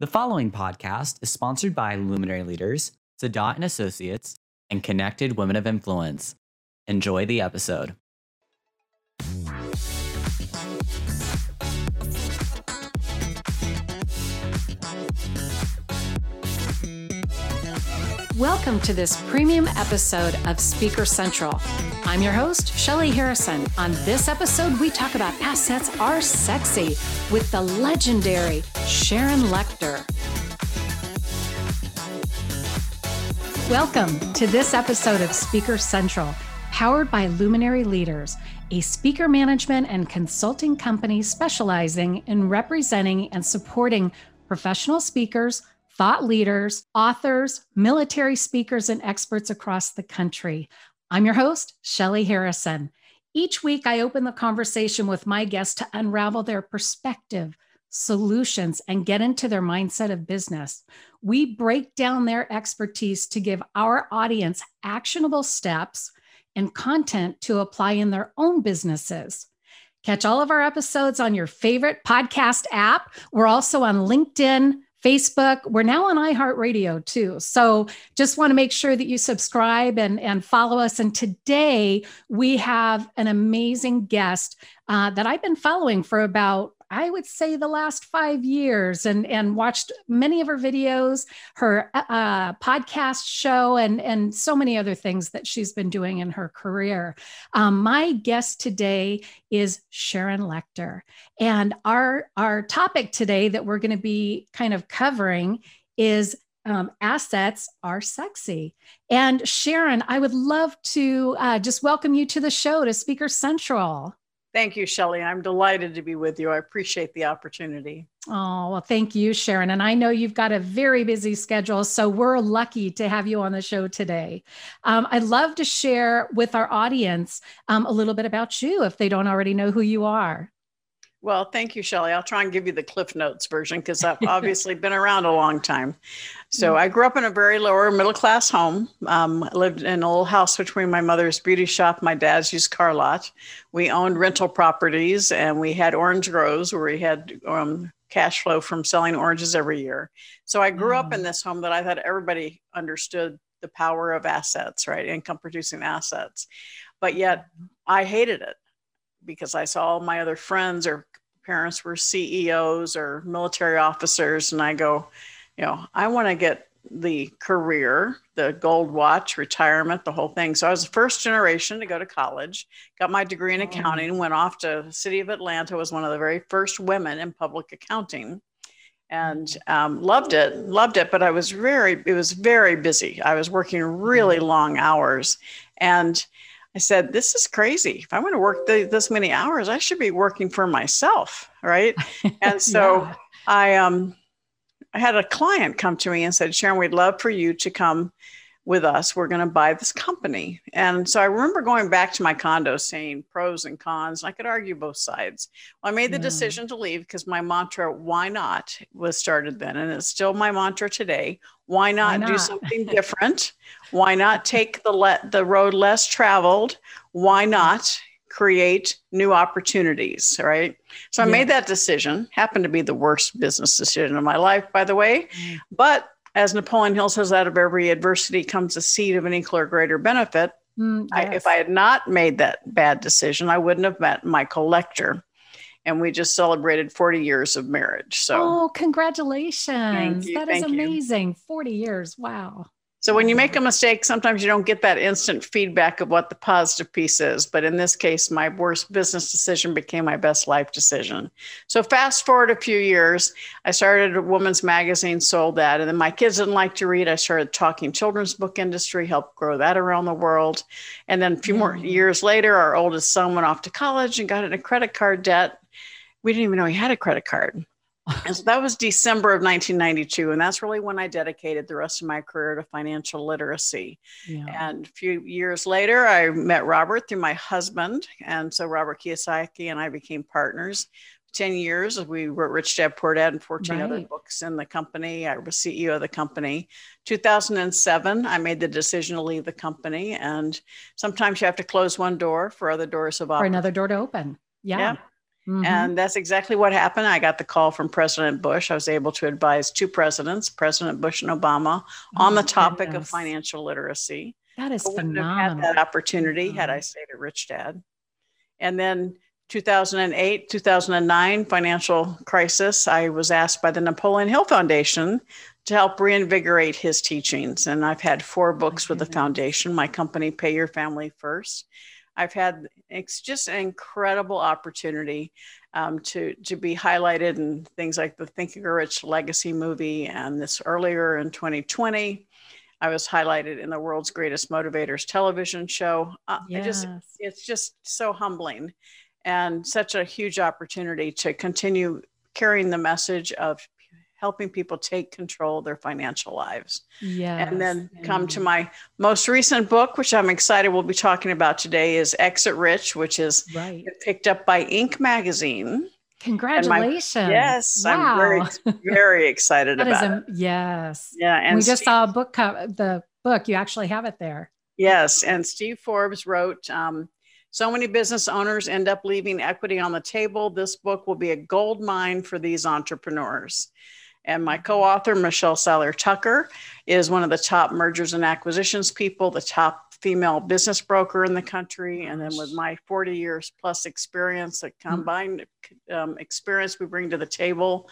The following podcast is sponsored by Luminary Leaders, Sadat and Associates, and Connected Women of Influence. Enjoy the episode. Welcome to this premium episode of Speaker Central. I'm your host, Shelly Harrison. On this episode, we talk about assets are sexy with the legendary Sharon Lechter. Welcome to this episode of Speaker Central, powered by Luminary Leaders, a speaker management and consulting company specializing in representing and supporting professional speakers thought leaders, authors, military speakers, and experts across the country. I'm your host, Shelly Harrison. Each week, I open the conversation with my guests to unravel their perspective, solutions, and get into their mindset of business. We break down their expertise to give our audience actionable steps and content to apply in their own businesses. Catch all of our episodes on your favorite podcast app. We're also on LinkedIn, Facebook. We're now on iHeartRadio too. So just want to make sure that you subscribe and, and follow us. And today we have an amazing guest uh, that I've been following for about I would say the last five years and, and watched many of her videos, her uh, podcast show, and, and so many other things that she's been doing in her career. Um, my guest today is Sharon Lechter. And our, our topic today that we're going to be kind of covering is um, assets are sexy. And Sharon, I would love to uh, just welcome you to the show to Speaker Central. Thank you, Shelly. I'm delighted to be with you. I appreciate the opportunity. Oh, well, thank you, Sharon. And I know you've got a very busy schedule, so we're lucky to have you on the show today. Um, I'd love to share with our audience um, a little bit about you if they don't already know who you are. Well, thank you, Shelly. I'll try and give you the Cliff Notes version because I've obviously been around a long time. So mm-hmm. I grew up in a very lower middle class home. Um, lived in an old house between my mother's beauty shop, my dad's used car lot. We owned rental properties and we had orange groves where we had um, cash flow from selling oranges every year. So I grew up in mm. this home that I thought everybody understood the power of assets, right? Income producing assets. But yet I hated it because I saw all my other friends or parents were CEOs or military officers. And I go, you know, I want to get the career, the gold watch, retirement, the whole thing. So I was the first generation to go to college, got my degree in oh. accounting, went off to the city of Atlanta, was one of the very first women in public accounting and um, loved it loved it but i was very it was very busy i was working really mm-hmm. long hours and I said, This is crazy. If I want to work the, this many hours, I should be working for myself. Right. And so yeah. I, um, I had a client come to me and said, Sharon, we'd love for you to come with us. We're going to buy this company. And so I remember going back to my condo saying pros and cons. And I could argue both sides. Well, I made the yeah. decision to leave because my mantra, why not, was started then. And it's still my mantra today. Why not, why not? do something different? why not take the le- the road less traveled? Why not create new opportunities, right? So I yeah. made that decision. Happened to be the worst business decision of my life, by the way. Mm. But as Napoleon Hill says, out of every adversity comes a seed of an equal or greater benefit. Mm, yes. I, if I had not made that bad decision, I wouldn't have met Michael Lechter. And we just celebrated 40 years of marriage. So, oh, congratulations. That is amazing. You. 40 years. Wow. So when you make a mistake, sometimes you don't get that instant feedback of what the positive piece is. But in this case, my worst business decision became my best life decision. So fast forward a few years, I started a woman's magazine, sold that. And then my kids didn't like to read. I started talking children's book industry, helped grow that around the world. And then a few more mm. years later, our oldest son went off to college and got into credit card debt. We didn't even know he had a credit card and so that was December of 1992. And that's really when I dedicated the rest of my career to financial literacy. Yeah. And a few years later, I met Robert through my husband. And so Robert Kiyosaki and I became partners. 10 years, we wrote Rich Dad Poor Dad and 14 right. other books in the company. I was CEO of the company. 2007, I made the decision to leave the company. And sometimes you have to close one door for other doors of. For another door to open. yeah. yeah Mm-hmm. And that's exactly what happened. I got the call from President Bush. I was able to advise two presidents, President Bush and Obama, oh, on the topic goodness. of financial literacy. That is I phenomenal. Have had that opportunity had I stayed at Rich Dad. And then 2008, 2009 financial crisis, I was asked by the Napoleon Hill Foundation to help reinvigorate his teachings. And I've had four books with the foundation, my company, Pay Your Family First. I've had it's just an incredible opportunity um, to to be highlighted in things like the Think and Rich Legacy movie, and this earlier in 2020, I was highlighted in the World's Greatest Motivators television show. Uh, yes. just it's just so humbling, and such a huge opportunity to continue carrying the message of helping people take control of their financial lives. Yeah. And then come to my most recent book, which I'm excited we'll be talking about today, is Exit Rich, which is right. picked up by Inc. magazine. Congratulations. My, yes, wow. I'm very, very excited about a, it. Yes. Yeah. And we just Steve, saw a book, co- the book, you actually have it there. Yes. And Steve Forbes wrote, um, so many business owners end up leaving equity on the table. This book will be a gold mine for these entrepreneurs. And my co author, Michelle Seiler Tucker, is one of the top mergers and acquisitions people, the top female business broker in the country. And then with my 40 years plus experience, the hmm. combined um, experience we bring to the table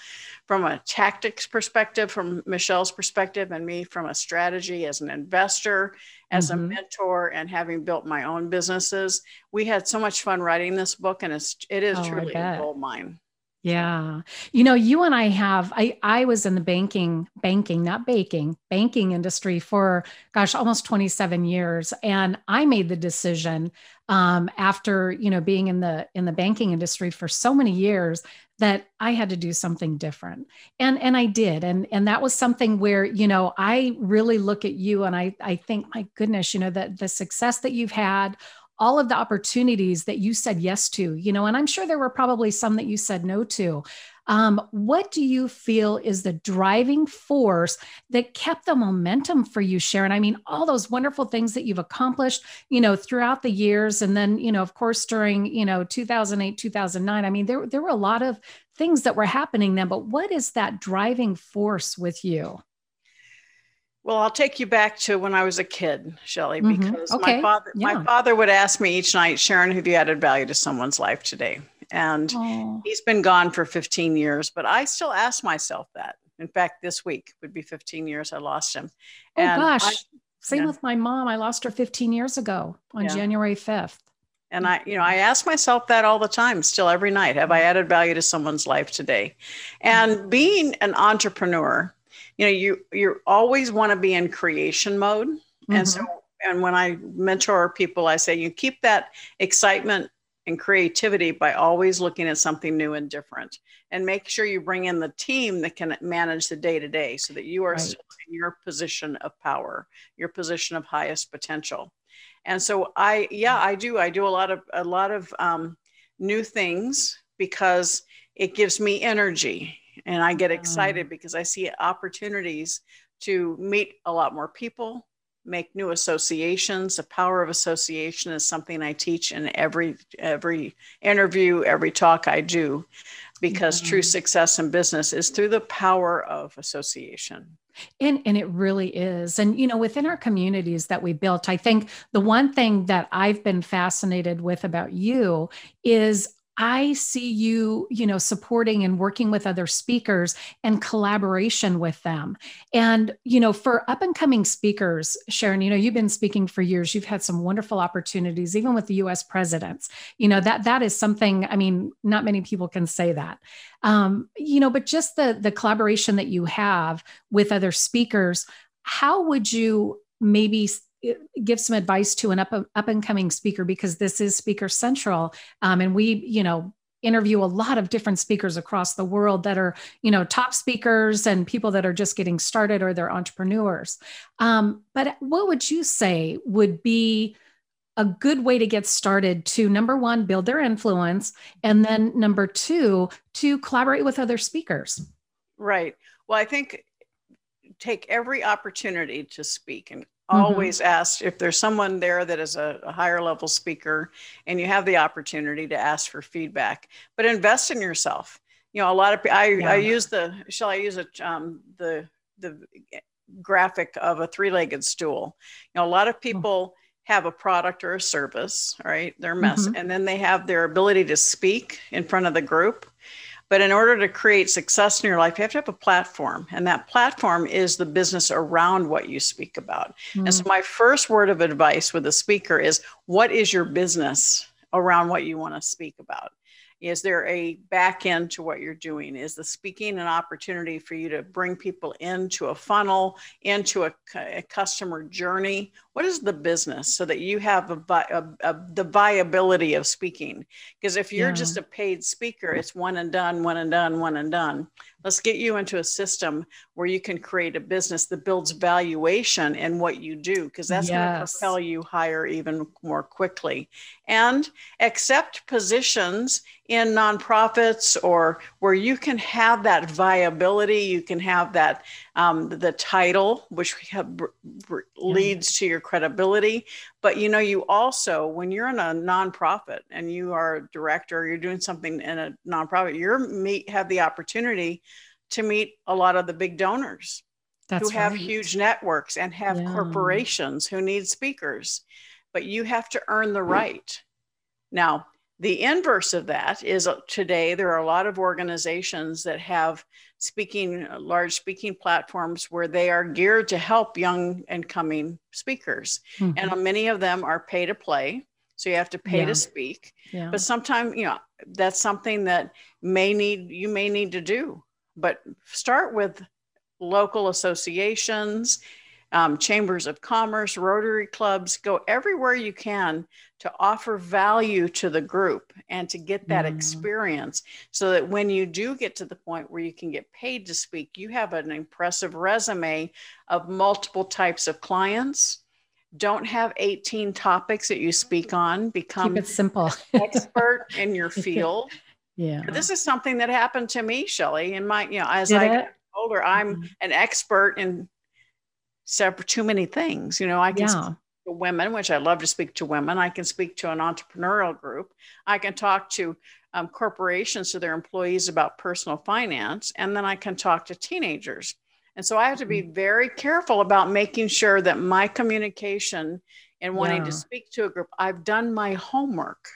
from a tactics perspective, from Michelle's perspective, and me from a strategy as an investor, as mm-hmm. a mentor, and having built my own businesses. We had so much fun writing this book, and it's, it is oh, truly a gold mine. Yeah. You know, you and I have I I was in the banking banking not baking, banking industry for gosh, almost 27 years and I made the decision um after, you know, being in the in the banking industry for so many years that I had to do something different. And and I did. And and that was something where, you know, I really look at you and I I think my goodness, you know, that the success that you've had all of the opportunities that you said yes to, you know, and I'm sure there were probably some that you said no to. Um, what do you feel is the driving force that kept the momentum for you, Sharon? I mean, all those wonderful things that you've accomplished, you know, throughout the years. And then, you know, of course, during, you know, 2008, 2009, I mean, there, there were a lot of things that were happening then, but what is that driving force with you? Well, I'll take you back to when I was a kid, Shelly, mm-hmm. because okay. my father yeah. my father would ask me each night, Sharon, have you added value to someone's life today? And he's been gone for 15 years, but I still ask myself that. In fact, this week would be 15 years I lost him. Oh and gosh. I, Same yeah. with my mom. I lost her 15 years ago on yeah. January 5th. And I, you know, I ask myself that all the time, still every night. Have I added value to someone's life today? And being an entrepreneur, you know you you always want to be in creation mode. Mm-hmm. and so and when i mentor people i say you keep that excitement and creativity by always looking at something new and different. And make sure you bring in the team that can manage the day to day so that you are right. still in your position of power your position of highest potential. And so i yeah i do. I do a lot of a lot of um, new things because it gives me energy and I get excited because I see opportunities to meet a lot more people, make new associations. The power of association is something I teach in every every interview, every talk I do, because mm-hmm. true success in business is through the power of association. And, and it really is. And, you know, within our communities that we built, I think the one thing that I've been fascinated with about you is I see you, you know, supporting and working with other speakers and collaboration with them. And, you know, for up and coming speakers, Sharon, you know, you've been speaking for years. You've had some wonderful opportunities, even with the US presidents. You know, that that is something, I mean, not many people can say that. Um, you know, but just the the collaboration that you have with other speakers, how would you maybe give some advice to an up, up and coming speaker because this is speaker central. Um, and we you know interview a lot of different speakers across the world that are you know top speakers and people that are just getting started or they're entrepreneurs. Um, but what would you say would be a good way to get started to number one build their influence and then number two to collaborate with other speakers? Right. Well i think take every opportunity to speak and always mm-hmm. ask if there's someone there that is a, a, higher level speaker and you have the opportunity to ask for feedback but invest in yourself you know a lot of i yeah. i use the shall i use it um, the the graphic of a three-legged stool you know a lot of hmm. people have a product or a service right their mess mm-hmm. and then they have their ability to speak in front of the group but in order to create success in your life, you have to have a platform. And that platform is the business around what you speak about. Mm. And so, my first word of advice with a speaker is what is your business around what you want to speak about? Is there a back end to what you're doing? Is the speaking an opportunity for you to bring people into a funnel, into a, a customer journey? What is the business so that you have a, a, a the viability of speaking? Because if you're yeah. just a paid speaker, it's one and done, one and done, one and done. Let's get you into a system where you can create a business that builds valuation in what you do, because that's yes. going to propel you higher even more quickly. And accept positions in nonprofits or where you can have that viability, you can have that um, the title, which have, leads to your credibility. But you know, you also, when you're in a nonprofit and you are a director, you're doing something in a nonprofit, you're meet have the opportunity to meet a lot of the big donors That's who have right. huge networks and have yeah. corporations who need speakers. But you have to earn the right. Now, the inverse of that is uh, today there are a lot of organizations that have speaking uh, large speaking platforms where they are geared to help young and coming speakers mm-hmm. and many of them are pay to play so you have to pay yeah. to speak yeah. but sometimes you know that's something that may need you may need to do but start with local associations um, chambers of commerce, Rotary clubs, go everywhere you can to offer value to the group and to get that mm. experience so that when you do get to the point where you can get paid to speak, you have an impressive resume of multiple types of clients. Don't have 18 topics that you speak on. Become Keep it simple. expert in your field. Yeah. This is something that happened to me, Shelly. In my, you know, as Did I get older, I'm mm-hmm. an expert in several too many things. You know, I can yeah. speak to women, which I love to speak to women. I can speak to an entrepreneurial group. I can talk to um, corporations to their employees about personal finance, and then I can talk to teenagers. And so I have to be mm-hmm. very careful about making sure that my communication and wanting yeah. to speak to a group, I've done my homework.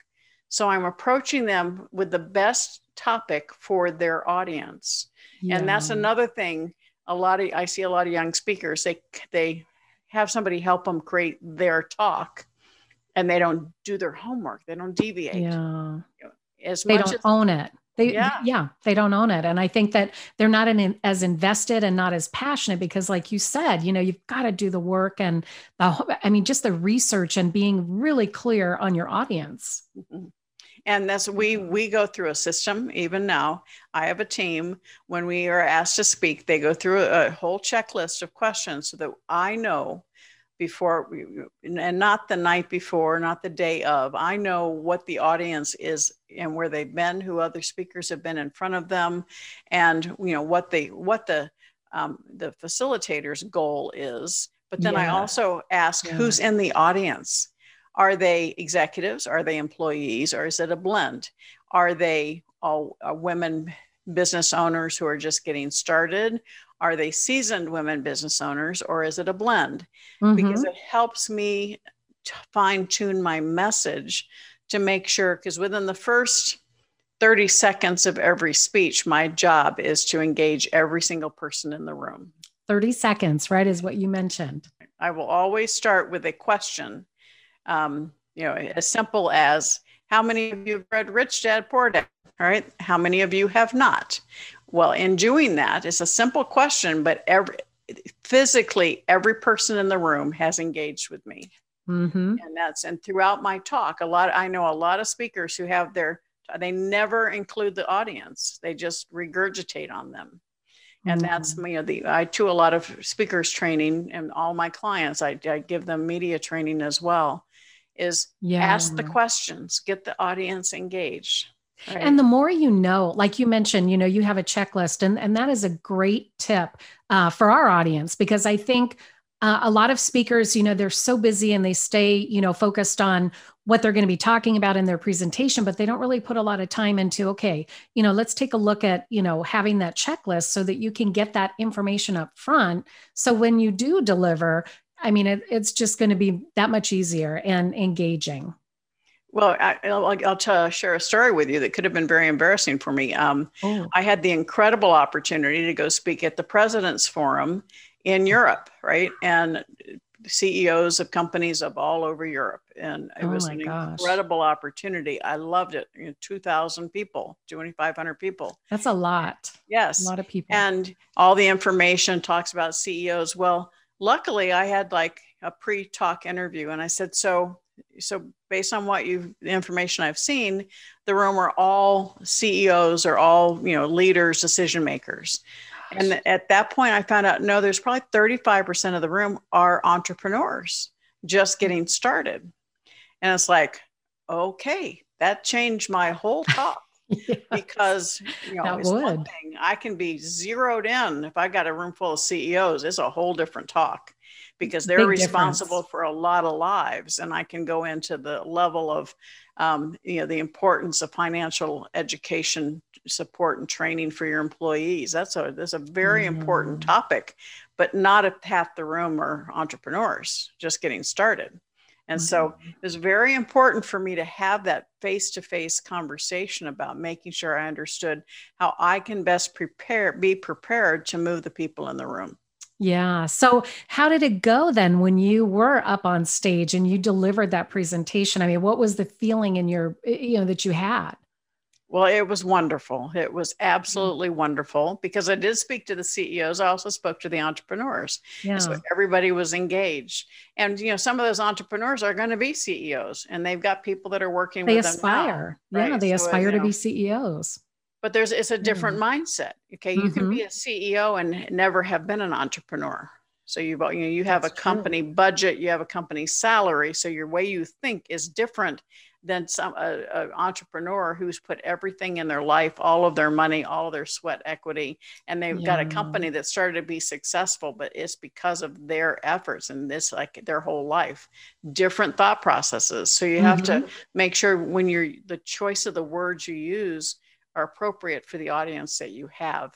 So I'm approaching them with the best topic for their audience. Yeah. And that's another thing a lot of I see a lot of young speakers they they have somebody help them create their talk and they don't do their homework they don't deviate. Yeah. As they don't as, own it. They yeah. yeah they don't own it. And i think that they're not in, as invested and not as passionate because like you said you know you've got to do the work and the i mean just the research and being really clear on your audience. Mm-hmm and that's we we go through a system even now. I have a team. When we are asked to speak they go through a, whole checklist of questions so that i know before and not the night before not the day of. I know what the audience is and where they've been who other speakers have been in front of them and you know what they what the um, the facilitator's goal is. But then yeah. i also ask yeah. who's in the audience are they executives? Are they employees? Or is it a blend? Are they all uh, women business owners who are just getting started? Are they seasoned women business owners? Or is it a blend? Mm-hmm. Because it helps me fine tune my message to make sure, because within the first 30 seconds of every speech, my job is to engage every single person in the room. 30 seconds, right, is what you mentioned. I will always start with a question um, you know, as simple as how many of you have read Rich Dad Poor Dad? All right. How many of you have not? Well, in doing that, it's a simple question, but every physically every person in the room has engaged with me. Mm-hmm. And that's and throughout my talk, a lot I know a lot of speakers who have their they never include the audience. They just regurgitate on them. And mm-hmm. that's you know the I do a lot of speakers training and all my clients I, I give them media training as well is yeah. ask the questions, get the audience engaged. Right. And the more you know, like you mentioned, you know, you have a checklist, and, and that is a great tip uh, for our audience because I think uh, a lot of speakers, you know, they're so busy and they stay, you know, focused on what they're going to be talking about in their presentation, but they don't really put a lot of time into, okay, you know, let's take a look at, you know, having that checklist so that you can get that information up front. So when you do deliver, I mean, it, it's just going to be that much easier and engaging. Well, I, will I'll tell, share a story with you that could have been very embarrassing for me. Um, oh. I had the incredible opportunity to go speak at the President's Forum in Europe, right? And CEOs of companies of all over Europe. And it oh was an gosh. incredible opportunity. I loved it. You know, 2,000 people, 2,500 people. That's a lot. Yes. A lot of people. And all the information talks about CEOs. Well, luckily I had like a pre-talk interview and I said, so, so based on what you the information I've seen, the room are all CEOs or all, you know, leaders, decision makers. And at that point, I found out no, there's probably 35% of the room are entrepreneurs just getting started. And it's like, okay, that changed my whole talk. Because you know, that it's would. thing I can be zeroed in if I got a room full of CEOs, it's a whole different talk because they're Big responsible difference. for a lot of lives. And I can go into the level of um, you know the importance of financial education support and training for your employees that's a that's a very mm. important topic but not if half the room are entrepreneurs just getting started and mm-hmm. so it was very important for me to have that face to face conversation about making sure I understood how I can best prepare, be prepared to move the people in the room. Yeah. So, how did it go then when you were up on stage and you delivered that presentation? I mean, what was the feeling in your, you know, that you had? Well, it was wonderful. It was mm. absolutely wonderful because I did speak to the CEOs. I also spoke to the entrepreneurs. Yeah. So everybody was engaged. And, you know, some of those entrepreneurs are going to be CEOs and they've got people that are working they with aspire. them. Now, right? Yeah, they so, aspire to know, be CEOs but there's it's a different mm-hmm. mindset okay you mm-hmm. can be mm-hmm. a ceo and never have been an entrepreneur so you've you know you have That's a company true. budget you have a company salary so your way you think is different than some a, entrepreneur who's put everything in their life all of their money all of their sweat equity and they've yeah. got a company that started to be successful but it's because of their efforts and this like their whole life different thought processes so you have mm-hmm. to make sure when you're the choice of the words you use are appropriate for the audience that you have.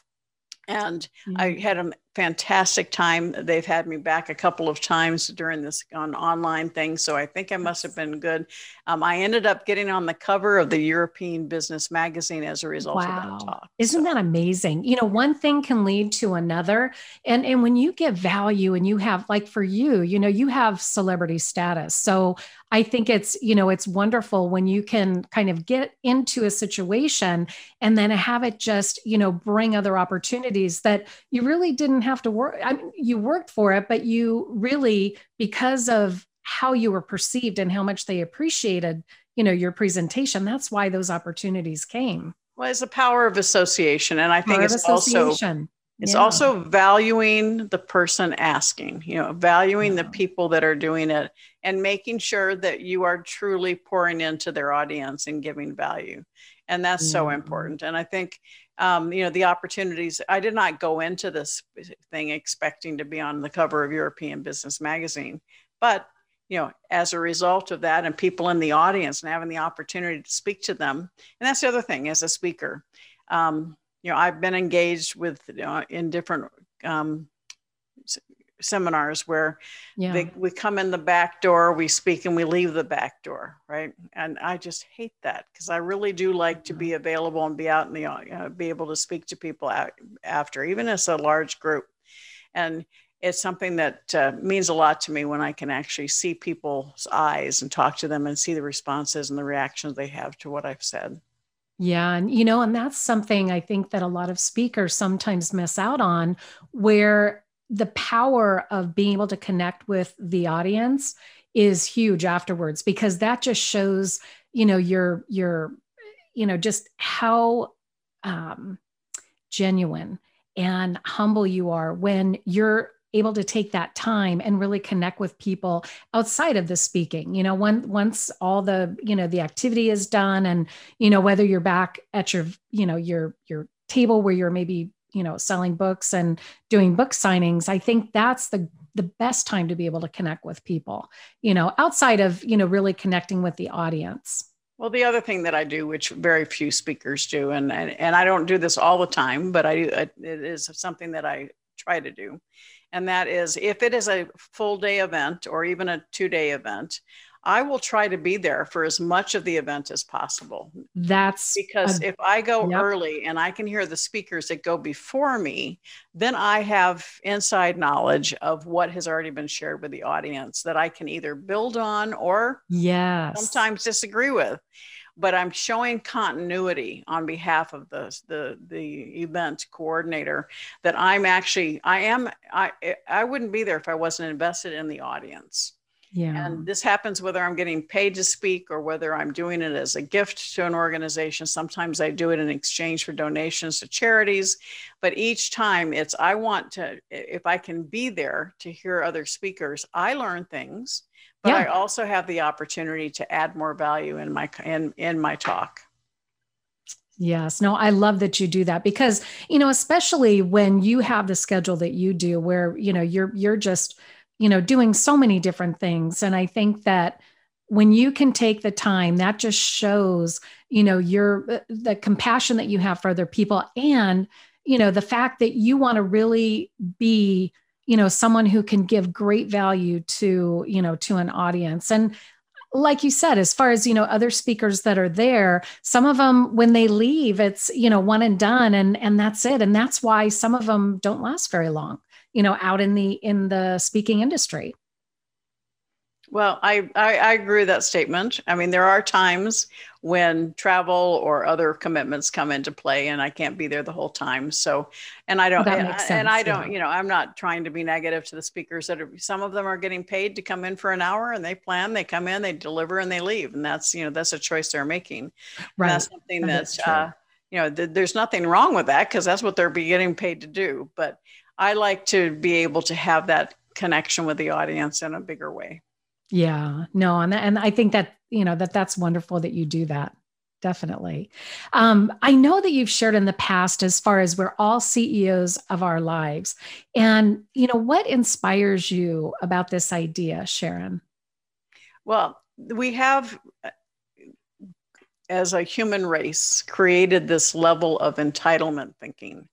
And mm-hmm. I had a fantastic time. They've had me back a couple of times during this on online thing, so I think I must have been good. Um, I ended up getting on the cover of the European Business Magazine as a result wow. of that talk. Isn't so. that amazing? You know, one thing can lead to another, and and when you give value and you have like for you, you know, you have celebrity status, so I think it's, you know, it's wonderful when you can kind of get into a situation and then have it just, you know, bring other opportunities that you really didn't have to work. I mean, you worked for it, but you really, because of how you were perceived and how much they appreciated, you know, your presentation, that's why those opportunities came. Well, it's the power of association. And I think it's also it's yeah. also valuing the person asking, you know, valuing yeah. the people that are doing it and making sure that you are truly pouring into their audience and giving value. And that's mm-hmm. so important. And I think, um, you know, the opportunities, I did not go into this thing expecting to be on the cover of European Business Magazine. But, you know, as a result of that and people in the audience and having the opportunity to speak to them, and that's the other thing as a speaker. Um, you know, I've been engaged with you know, in different um, seminars where yeah. they, we come in the back door, we speak, and we leave the back door, right? And I just hate that because I really do like to be mm-hmm. available and be out in the, you know, be able to speak to people after, even as a large group. And it's something that uh, means a lot to me when I can actually see people's eyes and talk to them and see the responses and the reactions they have to what I've said. Yeah. And, you know, and that's something I think that a lot of speakers sometimes miss out on, where the power of being able to connect with the audience is huge afterwards because that just shows you know your your you know just how um genuine and humble you are when you're able to take that time and really connect with people outside of the speaking. You know when, once all the you know the activity is done and you know whether you're back at your you know your your table where you're maybe you know selling books and doing book signings i think that's the the best time to be able to connect with people you know outside of you know really connecting with the audience. Well, the other thing that I do, which very few speakers do, and and, and I don't do this all the time, but I do, it is something that I try to do, and that is if it is a full day event or even a two day event, I will try to be there for as much of the event as possible. That's because a, if I go yep. early and I can hear the speakers that go before me, then I have inside knowledge of what has already been shared with the audience that I can either build on or yes. sometimes disagree with. But I'm showing continuity on behalf of the, the the event coordinator that I'm actually I am I I wouldn't be there if I wasn't invested in the audience. Yeah. And this happens whether I'm getting paid to speak or whether I'm doing it as a gift to an organization. Sometimes I do it in exchange for donations to charities. But each time it's, I want to, if I can be there to hear other speakers, I learn things, but yeah. I also have the opportunity to add more value in my, in, in my talk. Yes. No, I love that you do that because, you know, especially when you have the schedule that you do where, you know, you're, you're just, you know, doing so many different things. And I think that when you can take the time, that just shows, you know, your uh, the compassion that you have for other people and, you know, the fact that you want to really be, you know, someone who can give great value to, you know, to an audience. And like you said as far as you know other speakers that are there some of them when they leave it's you know one and done and and that's it and that's why some of them don't last very long you know out in the in the speaking industry. Well I, I, I agree with that statement. I mean there are times when travel or other commitments come into play and i can't be there the whole time. So and i don't and, sense, and, i don't yeah. you know i'm not trying to be negative to the speakers that are some of them are getting paid to come in for an hour and they plan they come in they deliver and they leave. And that's you know that's a choice they're making. Right. and that's something that, that uh, you know th- there's nothing wrong with that because that's what they're getting paid to do. But I like to be able to have that connection with the audience in a bigger way. Yeah, no, and and I think that you know that that's wonderful that you do that. Definitely. Um, I know that you've shared in the past as far as we're all CEOs of our lives, and you know what inspires you about this idea, Sharon? Well, we have as a human race created this level of entitlement thinking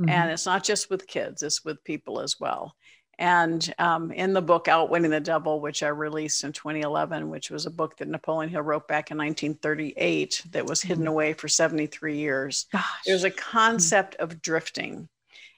Mm-hmm. And it's not just with kids, it's with people as well. And um, in the book Outwitting the Devil, which I released in 2011, which was a book that Napoleon Hill wrote back in 1938 that was hidden mm-hmm. away for 73 years, Gosh. there's a mm-hmm. concept mm-hmm. of drifting.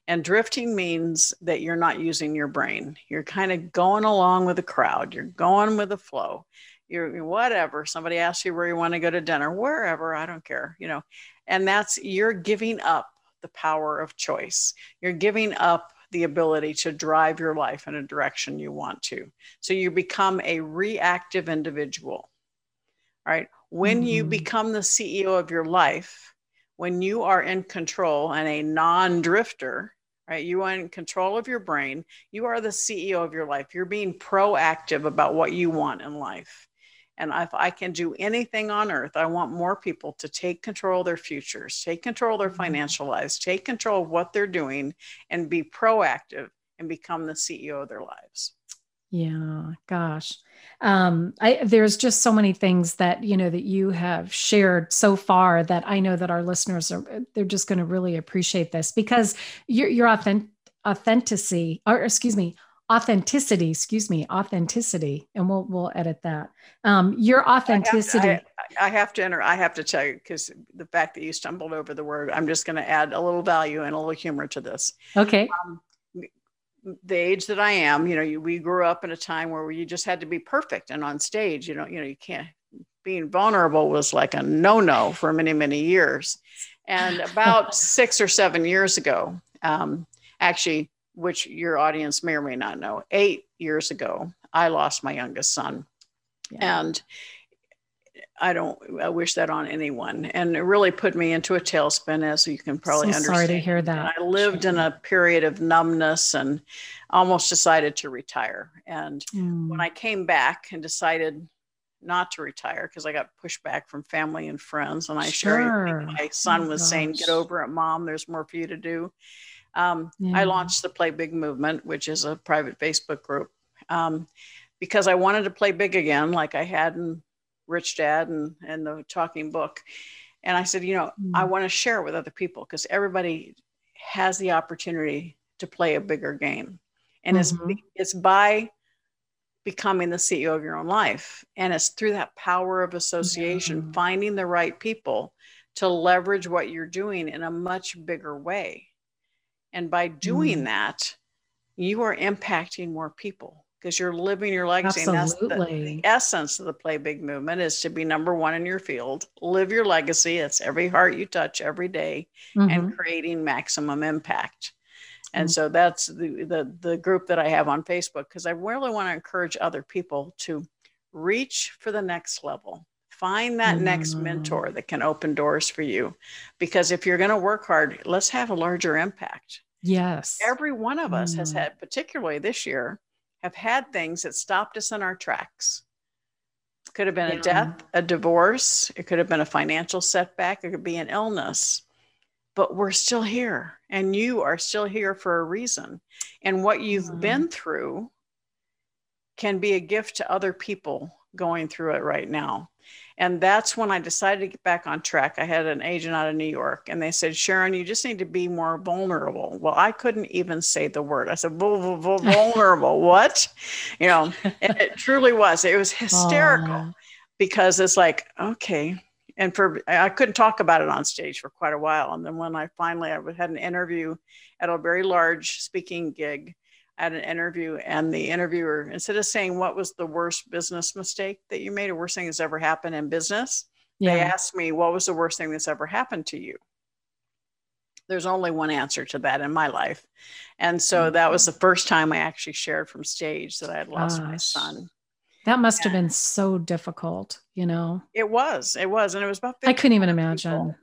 And drifting means that you're not using your brain. You're kind of going along with the crowd, you're going with the flow. You're whatever. Somebody asks you where you want to go to dinner, wherever, I don't care, you know. And that's you're giving up the power of choice. You're giving up the ability to drive your life in a direction you want to. So you become a reactive individual. Right? When mm-hmm. you become the CEO of your life, when you are in control and a non-drifter, right? You are in control of your brain. You are the CEO of your life. You're being proactive about what you want in life. And if I can do anything on earth, I want more people to take control of their futures, take control of their mm-hmm. financial lives, take control of what they're doing, and be proactive and become the CEO of their lives. Yeah, gosh. Um, I, there's just so many things that you know that you have shared so far that I know that our listeners are they're just going to really appreciate this because your your authentic authenticity or excuse me authenticity excuse me authenticity and we'll we'll edit that. Um your authenticity i have to, I, I have to enter i have to tell you because the fact that you stumbled over the word i'm just going to add a little value and a little humor to this. Okay. Um, the age that i am you know you, we grew up in a time where you just had to be perfect and on stage you know you know you can't being vulnerable was like a no-no for many many years. And about six or seven years ago um, actually which your audience may or may not know, eight years ago, I lost my youngest son. Yeah. And I don't I wish that on anyone. And it really put me into a tailspin, as you can probably so understand. Sorry to hear that. And I lived in a period of numbness and almost decided to retire. And mm. when I came back and decided not to retire because I got pushback from family and friends, and I sure, my son oh was gosh. saying, "Get over it, mom. There's more for you to do." Um, Yeah. I launched the Play Big movement, which is a private Facebook group, um, because I wanted to play big again, like I had in Rich Dad and, and the Talking Book. And I said, you know, I Mm. want to share it with other people because everybody has the opportunity to play a bigger game. And it's, Mhm. it's by becoming the CEO of your own life. And it's through that power of association, Yeah. finding the right people to leverage what you're doing in a much bigger way. And by doing Mm. that, you are impacting more people because you're living your legacy. And that's the, Absolutely. the essence of the Play Big movement is to be number one in your field, live your legacy. It's every heart you touch every day Mhm. and creating maximum impact. And Mm. so that's the, the the group that I have on Facebook because I really want to encourage other people to reach for the next level. Find that next Mm. mentor that can open doors for you. Because if you're going to work hard, let's have a larger impact. Yes. Every one of us has Mm. had, particularly this year, have had things that stopped us in our tracks. Could have been Yeah. a death, a divorce, it could have been a financial setback, it could be an illness. But we're still here, and you are still here for a reason. And what you've Mhm. been through can be a gift to other people going through it right now. And that's when I decided to get back on track. I had an agent out of New York, and they said, Sharon, you just need to be more vulnerable. Well, I couldn't even say the word. I said, "Vul- vul- vul- vulnerable. what? You know, and it truly was. It was hysterical Aw. because it's like, okay. And for I couldn't talk about it on stage for quite a while. And then when I finally I had an interview at a very large speaking gig, Had an interview, and the interviewer, instead of saying what was the worst business mistake that you made or worst thing that's ever happened in business, they asked me, What was the worst thing that's ever happened to you? There's only one answer to that in my life. And so mm. that was the first time I actually shared from stage that I had lost my son. That must have been so difficult, you know. It was, it was. And it was about I couldn't even imagine.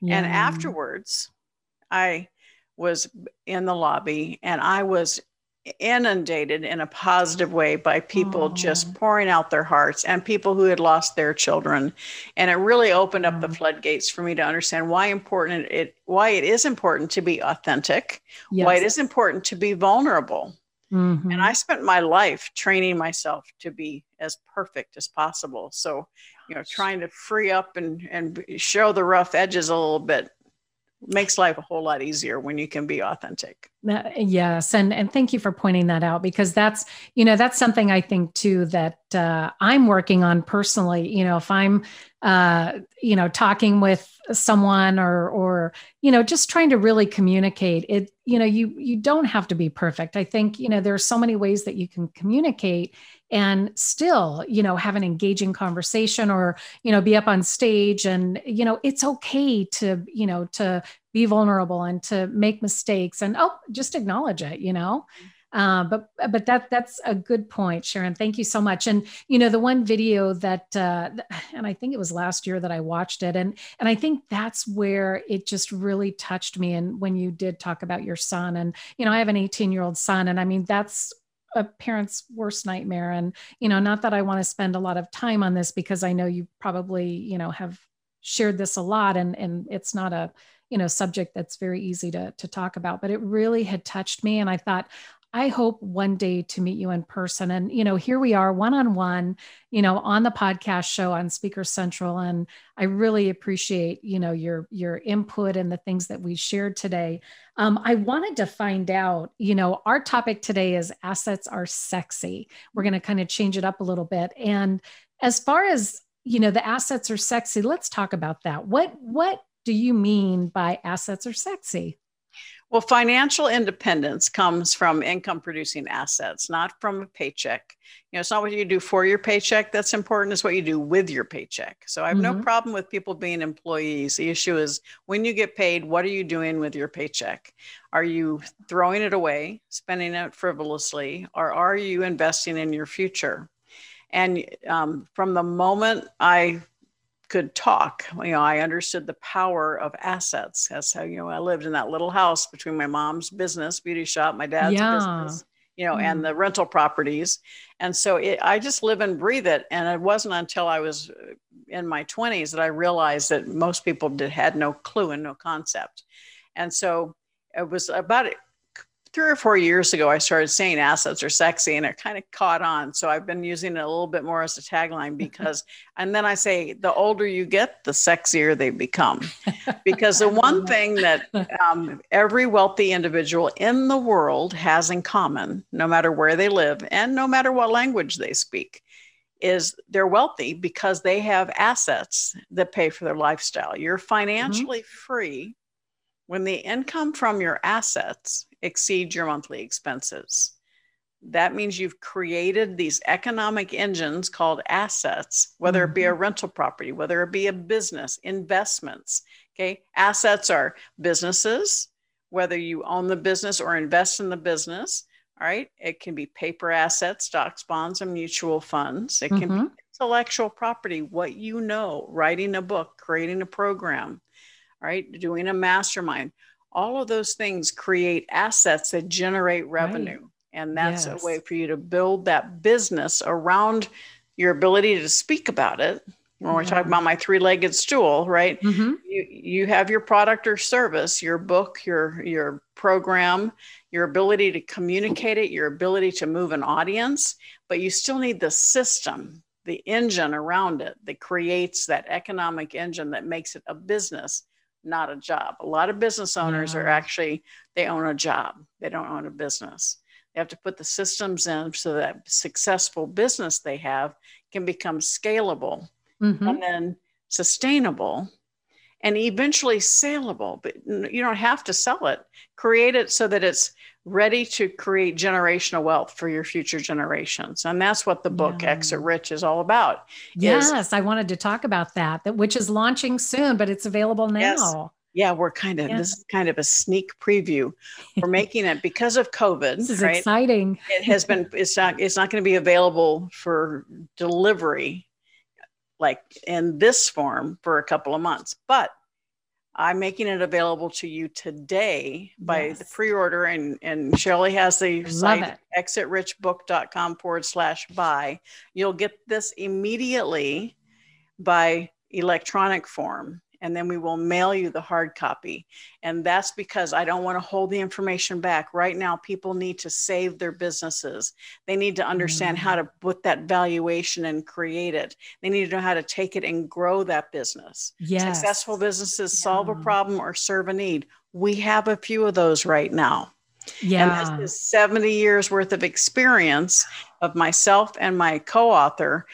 people. And afterwards, I was in the lobby and I was inundated in a positive way by people just pouring out their hearts and people who had lost their children. And it really opened up the floodgates for me to understand why important it why it is important to be authentic why it is important to be vulnerable. Mhm. and I spent my life training myself to be as perfect as possible. So, you know, trying to free up and, and show the rough edges a little bit makes life a whole lot easier when you can be authentic. That- yes and and thank you for pointing that out because that's you know that's something i think too that uh, i'm working on personally you know if i'm uh, you know talking with someone or or you know just trying to really communicate it you know you you don't have to be perfect i think you know there are so many ways that you can communicate and still you know have an engaging conversation or you know be up on stage and you know it's okay to you know to be vulnerable and to make mistakes and oh just acknowledge it you know? Uh, but but that that's a good point sharon. Thank you so much. And you know the one video that uh, and i think it was last year that i watched it and and i think that's where it just really touched me and when you did talk about your son and you know i have an 18 year old son and i mean that's a parent's worst nightmare. And you know not that i want to spend a lot of time on this because i know you probably you know have shared this a lot and and it's not a you know subject that's very easy to to talk about but it really had touched me. And i thought I hope one day to meet you in person. And, you know, here we are one on one, you know, on the podcast show on Speaker Central. And I really appreciate, you know, your your input and the things that we shared today. Um, I wanted to find out, you know, our topic today is assets are sexy. We're going to kind of change it up a little bit. And as far as, you know, the assets are sexy, let's talk about that. What what do you mean by assets are sexy? Well, financial independence comes from income producing assets, not from a paycheck. You know, it's not what you do for your paycheck that's important, it's what you do with your paycheck. So I have no Mhm. problem with people being employees. The issue is when you get paid, what are you doing with your paycheck? Are you throwing it away, spending it frivolously, or are you investing in your future? And um, from the moment I could talk. You know, I understood the power of assets. That's how, you know, I lived in that little house between my mom's business, beauty shop, my dad's Yeah. business, you know, Mm. and the rental properties. And so it, I just live and breathe it. And it wasn't until I was uh, in my 20s that I realized that most people did, had no clue and no concept. And so it was about three or four years ago, I started saying assets are sexy and it kind of caught on. So I've been using it a little bit more as a tagline because, and then I say, the older you get, the sexier they become. Because the one thing that um, every wealthy individual in the world has in common, no matter where they live and no matter what language they speak, is they're wealthy because they have assets that pay for their lifestyle. You're mm-hmm. financially mm-hmm. free when the income from your assets exceeds your monthly expenses. That means you've created these economic engines called assets, whether it be a mm-hmm. rental property, whether it be a business, investments. Okay. Assets are businesses, whether you own the business or invest in the business. All right. It can be paper assets, stocks, bonds, and mutual funds. It can mm-hmm. be intellectual property, what you know, writing a book, creating a program, all right, Doing a mastermind. All of those things create assets that generate revenue. Right. And that's yes. a way for you to build that business around your ability to speak about it. When we're talking about my three-legged stool, right? Mm-hmm. You you have your product or service, your book, your your program, your ability to communicate it, your ability to move an audience, but you still need the system, the engine around it that creates that economic engine that makes it a business not a job. A lot of business owners yeah. are actually, they own a job, they don't own a business. They have to put the systems in so that successful business they have can become scalable mm-hmm. and then sustainable and eventually saleable. But you don't have to sell it. Create it so that it's ready to create generational wealth for your future generations and that's what the book yeah. exit rich is all about yes is, i wanted to talk about that, that which is launching soon but it's available now yes. yeah we're kind of this is kind of a sneak preview we're making it because of covid this is right? exciting it has been it's not it's not going to be available for delivery like in this form for a couple of months but I'm making it available to you today by yes. the pre-order and, and Shirley has the Love site it. exitrichbook.com forward slash buy. You'll get this immediately by electronic form and then we will mail you the hard copy. And that's because I don't want to hold the information back. Right now, people need to save their businesses. They need to understand mm-hmm. how to put that valuation and create it. They need to know how to take it and grow that business. Yes. Successful businesses yeah. solve a problem or serve a need. We have a few of those right now. Yeah. And this is 70 years worth of experience of myself and my co author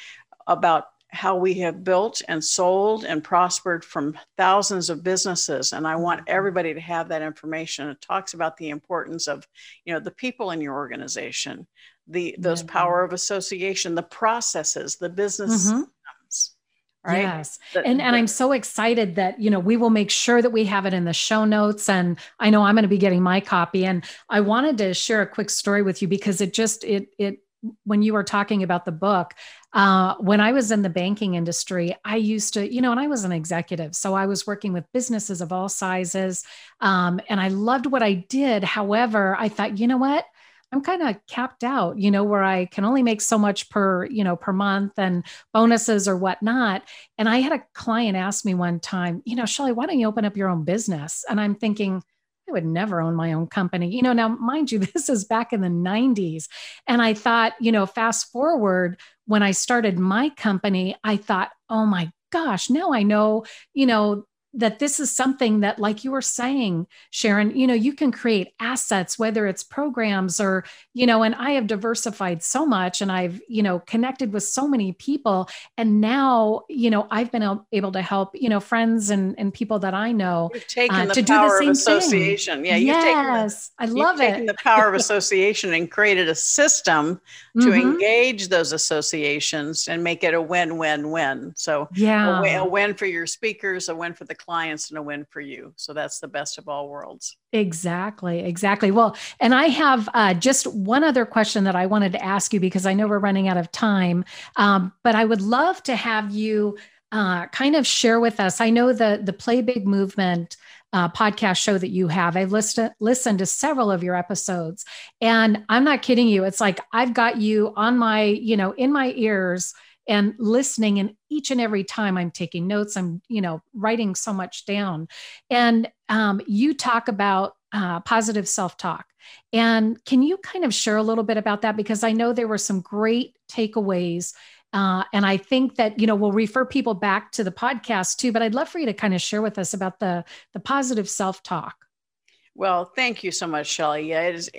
about how we have built and sold and prospered from thousands of businesses. And i want mm-hmm. everybody to have that information. It talks about the importance of you know the people in your organization the those power of association the processes the business mm-hmm. systems, right? Yes. The, and and i'm so excited that you know we will make sure that we have it in the show notes. And i know i'm going to be getting my copy. And i wanted to share a quick story with you because it just it it when you were talking about the book, uh, when I was in the banking industry, I used to, you know, and I was an executive. So I was working with businesses of all sizes. Um, and I loved what I did. However, I thought, you know what? I'm kind of capped out, you know, where I can only make so much per, you know, per month and bonuses or whatnot. And I had a client ask me one time, you know, Shelley, why don't you open up your own business? And I'm thinking, I would never own my own company. You know, now, mind you, this is back in the 90s. And I thought, you know, fast forward when I started my company, I thought, oh my gosh, now I know, you know, that this is something that like you were saying sharon you know you can create assets whether it's programs or you know and i have diversified so much and i've you know connected with so many people. And now you know i've been able to help you know friends and and people that i know uh, to do the same association. Thing. yeah you've yes the, i love it. taken the power of association and created a system to mm-hmm. engage those associations and make it a win-win-win so yeah a, a win for your speakers a win for the clients and a win for you. So that's the best of all worlds. Exactly, exactly. Well, and I have uh, just one other question that I wanted to ask you because I know we're running out of time, um, but I would love to have you uh, kind of share with us. I know the the Play Big movement. Uh, podcast show that you have. I've listened listened to several of your episodes, and I'm not kidding you. It's like I've got you on my, you know, in my ears and listening and each and every time i'm taking notes i'm you know writing so much down and um, you talk about uh, positive self talk. And can you kind of share a little bit about that? Because I know there were some great takeaways. Uh, and I think that you know we'll refer people back to the podcast too. But I'd love for you to kind of share with us about the the positive self talk. Well, thank you so much, Shelly. Yeah, it is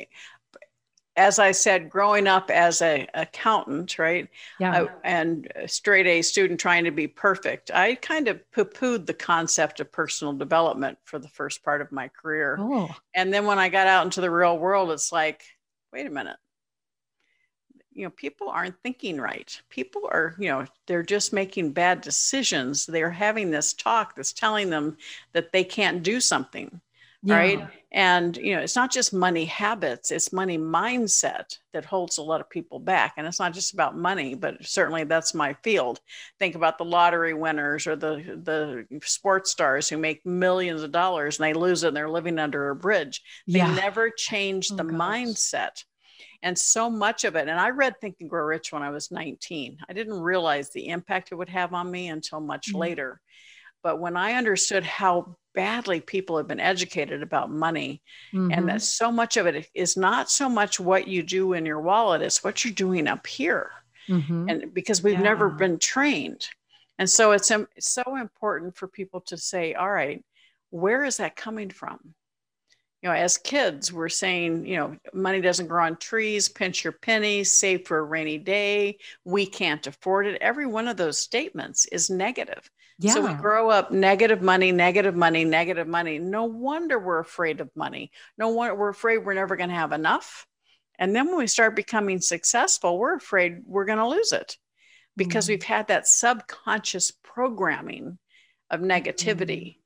as I said, growing up as a accountant, right? Yeah. I, and a straight A student trying to be perfect, I kind of poo-pooed the concept of personal development for the first part of my career. Oh. And then when I got out into the real world, it's like, wait a minute. You know, people aren't thinking right. People are, you know, they're just making bad decisions. They're having this talk that's telling them that they can't do something yeah. right and you know it's not just money habits it's money mindset that holds a lot of people back and it's not just about money but certainly that's my field think about the lottery winners or the the sports stars who make millions of dollars and they lose it and they're living under a bridge they yeah. never change oh, the gosh. mindset and so much of it and i read think and grow rich when i was 19 i didn't realize the impact it would have on me until much mm-hmm. later but when i understood how badly people have been educated about money mm-hmm. and that so much of it is not so much what you do in your wallet it's what you're doing up here mm-hmm. and because we've yeah. never been trained and so it's, it's so important for people to say all right where is that coming from you know as kids we're saying you know money doesn't grow on trees pinch your pennies save for a rainy day we can't afford it every one of those statements is negative yeah. So we grow up negative money, negative money, negative money. No wonder we're afraid of money. No wonder we're afraid we're never going to have enough. And then when we start becoming successful, we're afraid we're going to lose it because mm-hmm. we've had that subconscious programming of negativity. Mm-hmm.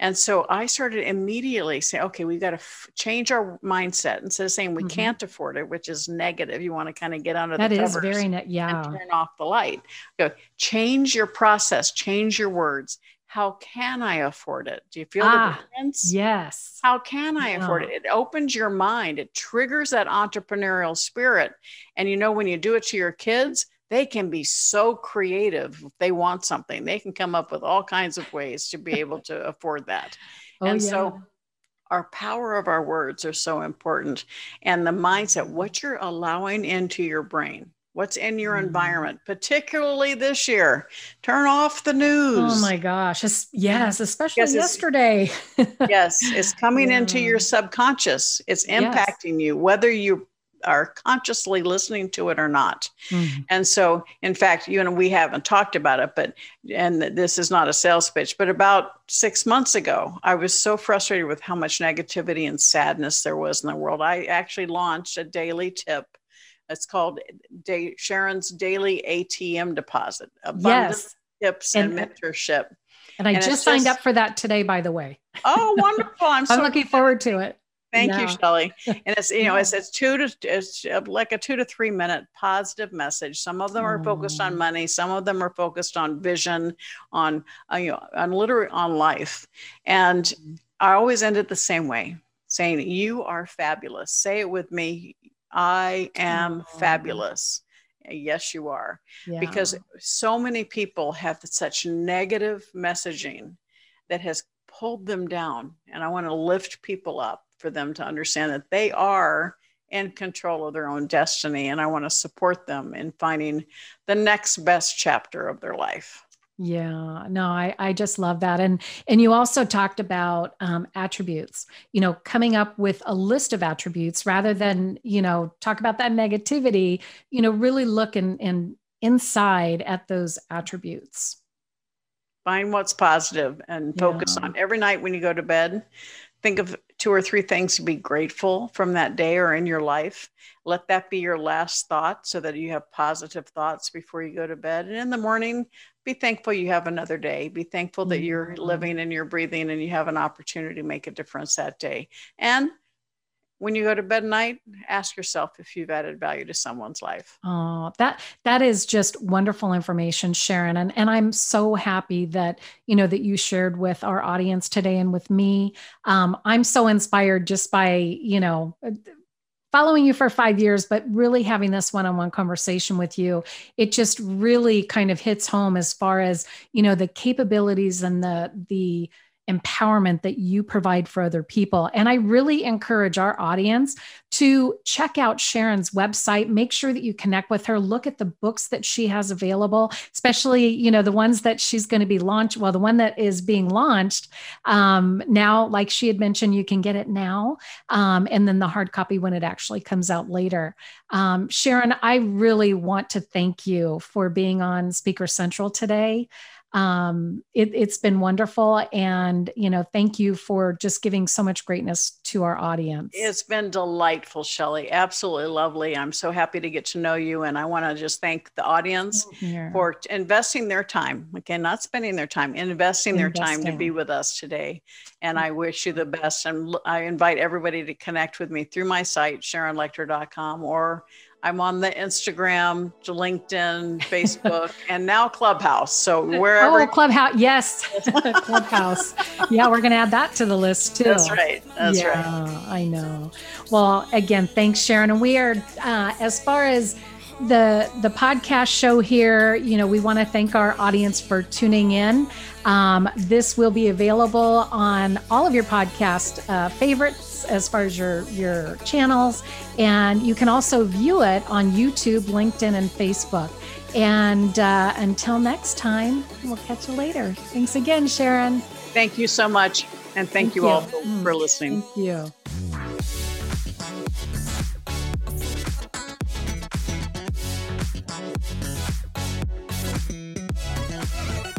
And so I started immediately saying, okay, we've got to f- change our mindset instead of saying we mm-hmm. can't afford it, which is negative. You want to kind of get under that the covers. Very, ne- yeah. And turn off the light. Go change your process, change your words. How can I afford it? Do you feel ah, the difference? Yes. How can I yeah. afford it? It opens your mind. It triggers that entrepreneurial spirit. And you know, when you do it to your kids, they can be so creative if they want something they can come up with all kinds of ways to be able to afford that oh, and yeah. so our power of our words are so important and the mindset what you're allowing into your brain what's in your mm. environment particularly this year turn off the news oh my gosh yes especially yes, yesterday yes it's coming yeah. into your subconscious it's impacting yes. you whether you are consciously listening to it or not. Mm-hmm. And so, in fact, you and we haven't talked about it, but, and this is not a sales pitch, but about six months ago, I was so frustrated with how much negativity and sadness there was in the world. I actually launched a daily tip. It's called Day, Sharon's Daily ATM Deposit. Yes. Tips and, and mentorship. And I and just signed just, up for that today, by the way. Oh, wonderful. I'm, so I'm looking forward to it. Thank you, Shelly. And it's you know it's it's two to it's like a two to three minute positive message. Some of them are focused on money. Some of them are focused on vision, on uh, you know on literally on life. And. I always end it the same way, saying you are fabulous. Say it with me. I am oh. fabulous. Yes, you are. Yeah. Because so many people have such negative messaging that has pulled them down. And I want to lift people up for them to understand that they are in control of their own destiny. And I want to support them in finding the next best chapter of their life. Yeah, no, I, I just love that. And and you also talked about um, attributes, you know, coming up with a list of attributes rather than, you know, talk about that negativity, you know, really look and and inside at those attributes. Find what's positive and focus yeah. on every night when you go to bed think of two or three things to be grateful from that day or in your life. Let that be your last thought so that you have positive thoughts before you go to bed. And in the morning, be thankful you have another day. Be thankful that you're mm-hmm. living and you're breathing and you have an opportunity to make a difference that day. And when you go to bed at night, ask yourself if you've added value to someone's life. Oh, that that is just wonderful information, Sharon. And and I'm so happy that you know that you shared with our audience today and with me. Um, I'm so inspired just by you know following you for five years, but really having this one-on-one conversation with you, it just really kind of hits home as far as you know the capabilities and the the empowerment that you provide for other people. And I really encourage our audience to check out Sharon's website. Make sure that you connect with her. Look at the books that she has available, especially, you know, the ones that she's going to be launched. Well, the one that is being launched um, now, like she had mentioned, you can get it now. Um, and then the hard copy when it actually comes out later. Um, Sharon, I really want to thank you for being on Speaker Central today um, it, has been wonderful. And, you know, thank you for just giving so much greatness to our audience. It's been delightful, Shelly. Absolutely lovely. I'm so happy to get to know you. And I want to just thank the audience yeah. for investing their time. Again, not spending their time, investing, investing their time to be with us today. And I wish you the best. And I invite everybody to connect with me through my site, sharonlechter.com or I'm on the Instagram, LinkedIn, Facebook, and now Clubhouse. So wherever. Oh, Clubhouse. Yes. Clubhouse. Yeah, we're going to add that to the list too. That's right. That's yeah, right. I know. Well, again, thanks, Sharon. And we are, uh, as far as the the podcast show here you know we want to thank our audience for tuning in. Um, this will be available on all of your podcast uh, favorites as far as your your channels. And you can also view it on youtube linkedin and facebook. And uh, until next time we'll catch you later. Thanks again sharon. Thank you so much and thank, thank you, you, all for, for listening. Thank you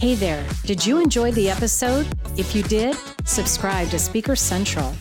Hey there, did you enjoy the episode? If you did, subscribe to Speaker Central